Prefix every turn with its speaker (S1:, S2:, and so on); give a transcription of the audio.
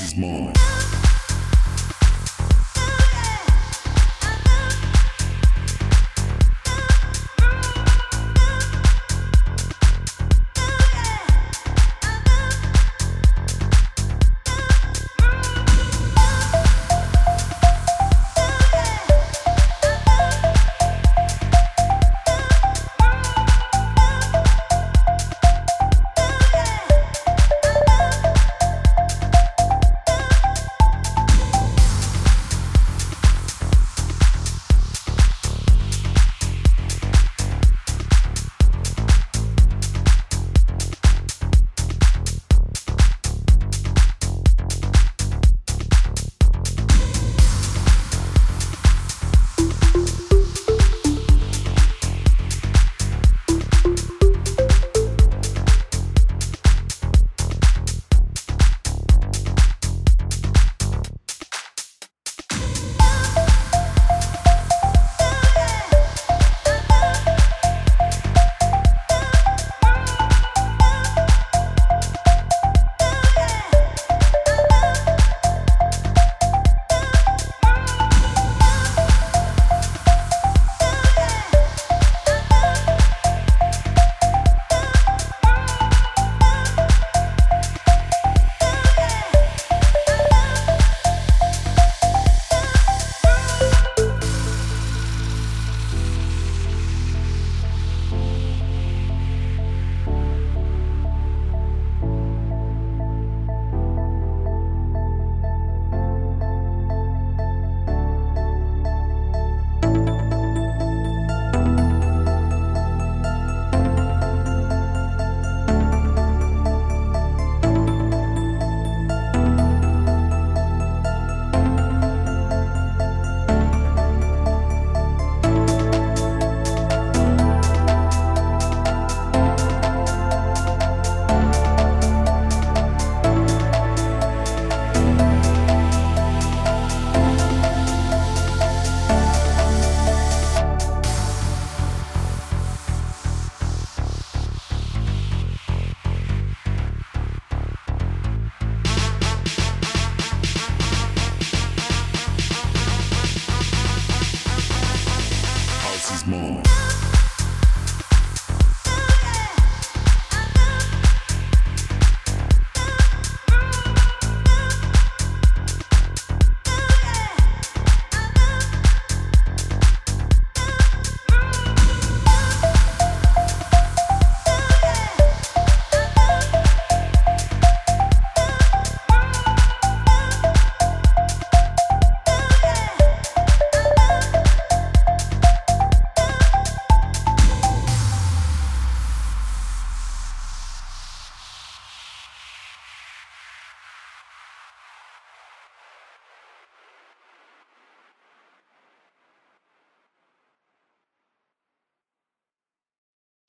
S1: house is mine. This is more.